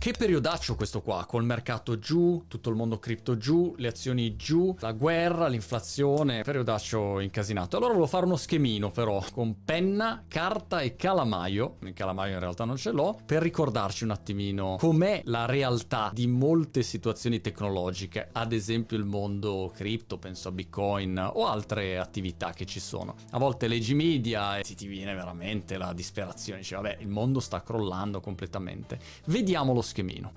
Che periodaccio questo qua, col mercato giù, tutto il mondo cripto giù, le azioni giù, la guerra, l'inflazione, periodaccio incasinato. Allora volevo fare uno schemino però, con penna, carta e calamaio, il calamaio in realtà non ce l'ho, per ricordarci un attimino com'è la realtà di molte situazioni tecnologiche, ad esempio il mondo cripto, penso a Bitcoin o altre attività che ci sono. A volte leggi media e ti viene veramente la disperazione, dici vabbè il mondo sta crollando completamente. Vediamo lo schemino.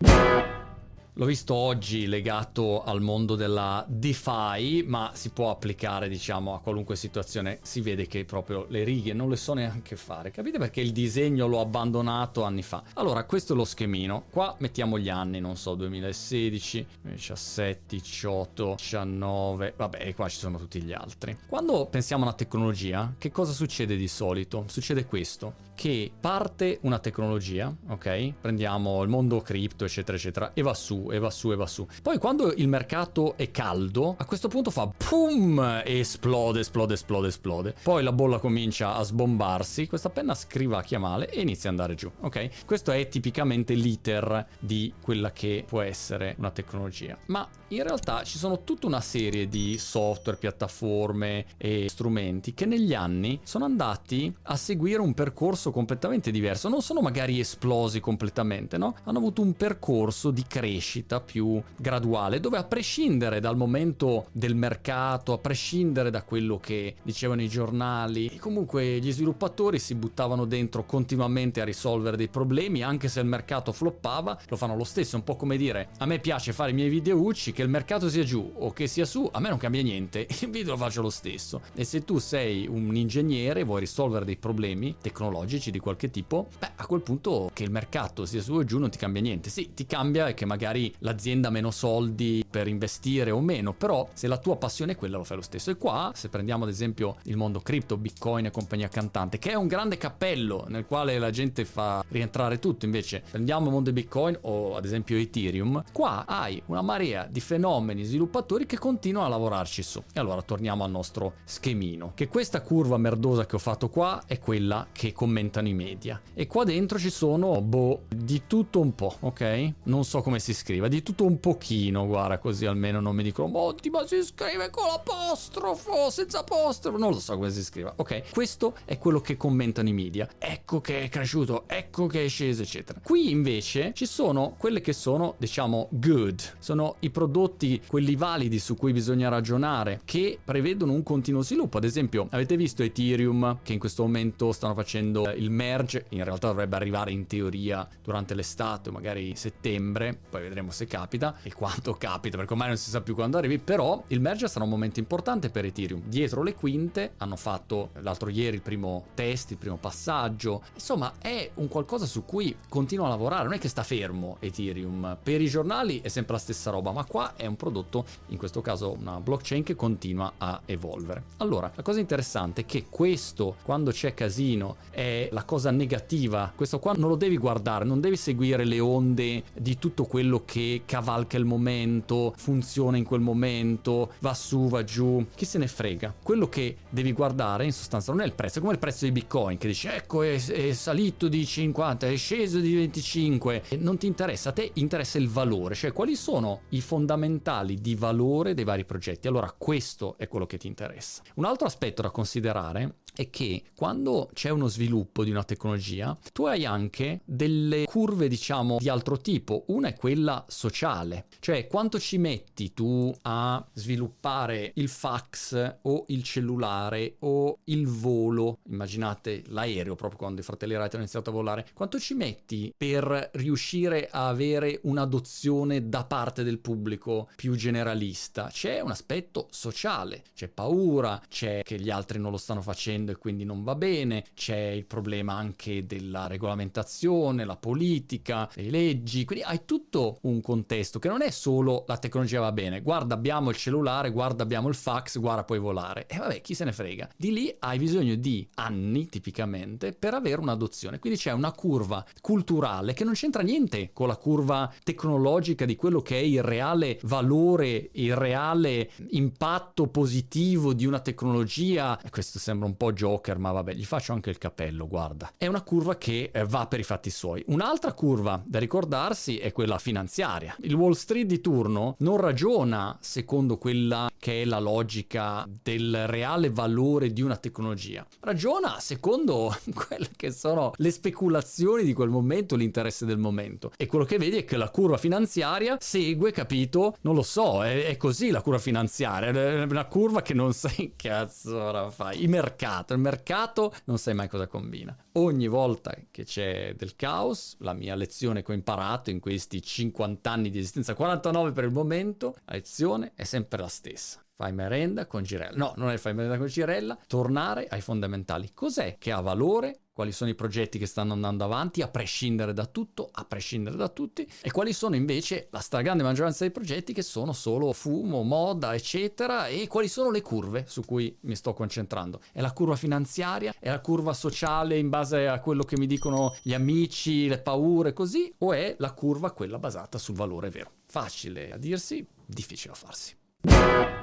L'ho visto oggi legato al mondo della DeFi, ma si può applicare, diciamo, a qualunque situazione. Si vede che proprio le righe non le so neanche fare. Capite perché il disegno l'ho abbandonato anni fa? Allora, questo è lo schemino. Qua mettiamo gli anni, non so, 2016, 17, 18, 19, vabbè, qua ci sono tutti gli altri. Quando pensiamo a una tecnologia, che cosa succede di solito? Succede questo, che parte una tecnologia, ok? Prendiamo il mondo cripto, eccetera, eccetera, e va su e va su e va su. Poi quando il mercato è caldo, a questo punto fa pum e esplode, esplode, esplode, esplode. Poi la bolla comincia a sbombarsi, questa penna scrivacchia male e inizia ad andare giù, ok? Questo è tipicamente l'iter di quella che può essere una tecnologia. Ma in realtà ci sono tutta una serie di software, piattaforme e strumenti che negli anni sono andati a seguire un percorso completamente diverso. Non sono magari esplosi completamente, no? Hanno avuto un percorso di crescita crescita più graduale, dove a prescindere dal momento del mercato, a prescindere da quello che dicevano i giornali, comunque gli sviluppatori si buttavano dentro continuamente a risolvere dei problemi, anche se il mercato floppava, lo fanno lo stesso, è un po' come dire a me piace fare i miei videucci, che il mercato sia giù o che sia su, a me non cambia niente, il video lo faccio lo stesso. E se tu sei un ingegnere e vuoi risolvere dei problemi tecnologici di qualche tipo, beh, a quel punto che il mercato sia su o giù non ti cambia niente. Sì, ti cambia che magari l'azienda ha meno soldi per investire o meno, però se la tua passione è quella lo fai lo stesso. E qua, se prendiamo ad esempio il mondo cripto, bitcoin e compagnia cantante, che è un grande cappello nel quale la gente fa rientrare tutto, invece prendiamo il mondo bitcoin o ad esempio ethereum, qua hai una marea di fenomeni sviluppatori che continuano a lavorarci su. E allora torniamo al nostro schemino, che questa curva merdosa che ho fatto qua è quella che commentano i media. E qua dentro ci sono, boh, di tutto un po', ok? Non so come si scrive scriva, di tutto un pochino, guarda, così almeno non mi dicono, Monti, ma si scrive con l'apostrofo, senza apostrofo, non lo so come si scriva. Ok, questo è quello che commentano i media. Ecco che è cresciuto, ecco che è sceso, eccetera. Qui invece ci sono quelle che sono, diciamo, good, sono i prodotti, quelli validi su cui bisogna ragionare, che prevedono un continuo sviluppo. Ad esempio, avete visto Ethereum, che in questo momento stanno facendo il merge, in realtà dovrebbe arrivare in teoria durante l'estate, magari settembre, poi vedremo vedremo se capita e quanto capita, perché ormai non si sa più quando arrivi, però il merge sarà un momento importante per Ethereum. Dietro le quinte hanno fatto l'altro ieri il primo test, il primo passaggio, insomma è un qualcosa su cui continua a lavorare, non è che sta fermo Ethereum, per i giornali è sempre la stessa roba, ma qua è un prodotto, in questo caso una blockchain che continua a evolvere. Allora, la cosa interessante è che questo, quando c'è casino, è la cosa negativa, questo qua non lo devi guardare, non devi seguire le onde di tutto quello che che cavalca il momento, funziona in quel momento, va su, va giù, chi se ne frega. Quello che devi guardare in sostanza non è il prezzo, è come il prezzo di Bitcoin che dici ecco è, è salito di 50, è sceso di 25, e non ti interessa, a te interessa il valore, cioè quali sono i fondamentali di valore dei vari progetti. Allora questo è quello che ti interessa. Un altro aspetto da considerare è che quando c'è uno sviluppo di una tecnologia, tu hai anche delle curve, diciamo, di altro tipo. Una è quella sociale, cioè quanto ci metti tu a sviluppare il fax o il cellulare o il volo, immaginate l'aereo proprio quando i fratelli Wright hanno iniziato a volare, quanto ci metti per riuscire a avere un'adozione da parte del pubblico più generalista? C'è un aspetto sociale, c'è paura, c'è che gli altri non lo stanno facendo e quindi non va bene, c'è il problema anche della regolamentazione, la politica, le leggi, quindi hai tutto un contesto che non è solo la tecnologia va bene, guarda abbiamo il cellulare, guarda abbiamo il fax, guarda puoi volare. E vabbè chi se ne frega, di lì hai bisogno di anni tipicamente per avere un'adozione, quindi c'è una curva culturale che non c'entra niente con la curva tecnologica di quello che è il reale valore, il reale impatto positivo di una tecnologia, questo sembra un po' Joker, ma vabbè, gli faccio anche il cappello, guarda. È una curva che eh, va per i fatti suoi. Un'altra curva da ricordarsi è quella finanziaria. Il Wall Street di turno non ragiona secondo quella che è la logica del reale valore di una tecnologia. Ragiona secondo quelle che sono le speculazioni di quel momento, l'interesse del momento. E quello che vedi è che la curva finanziaria segue, capito? Non lo so, è, è così la curva finanziaria, è una curva che non sai cazzo ora fai. Il mercato, il mercato non sai mai cosa combina. Ogni volta che c'è del caos, la mia lezione che ho imparato in questi 50 anni di esistenza, 49 per il momento, la lezione è sempre la stessa fai merenda con Girella. No, non è fai merenda con Girella, tornare ai fondamentali. Cos'è che ha valore? Quali sono i progetti che stanno andando avanti, a prescindere da tutto, a prescindere da tutti, e quali sono invece la stragrande maggioranza dei progetti che sono solo fumo, moda, eccetera, e quali sono le curve su cui mi sto concentrando. È la curva finanziaria, è la curva sociale in base a quello che mi dicono gli amici, le paure, così, o è la curva quella basata sul valore vero? Facile a dirsi, difficile a farsi.